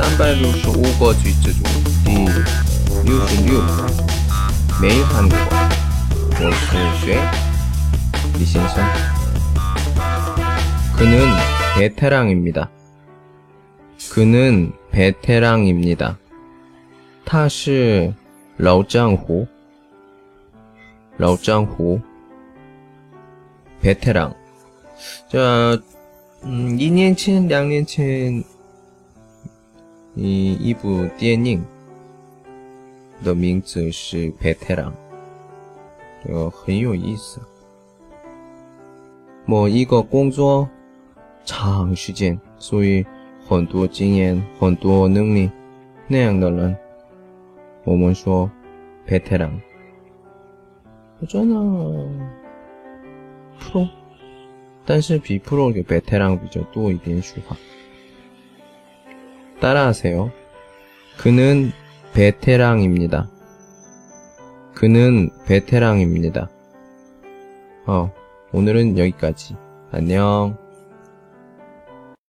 三百六十五个句子之第六十六 매일 한국어. 我是 리신선. 그는 베테랑입니다. 그는 베테랑입니다. 他是老江湖 老江湖 베테랑. 자, 음, 2년친, 2년친 이, 一部电影的名字是 베테랑 这个很有意思某一个工作长时间，所以很多经验、很多能力那样的人，我们说 베테랑。真的 프로，但是比 프로 的 베테랑 比较多一点说法。 따라하세요。 그는 베테랑입니다. 그는 베테랑입니다. 어, 오늘은 여기까지. 안녕.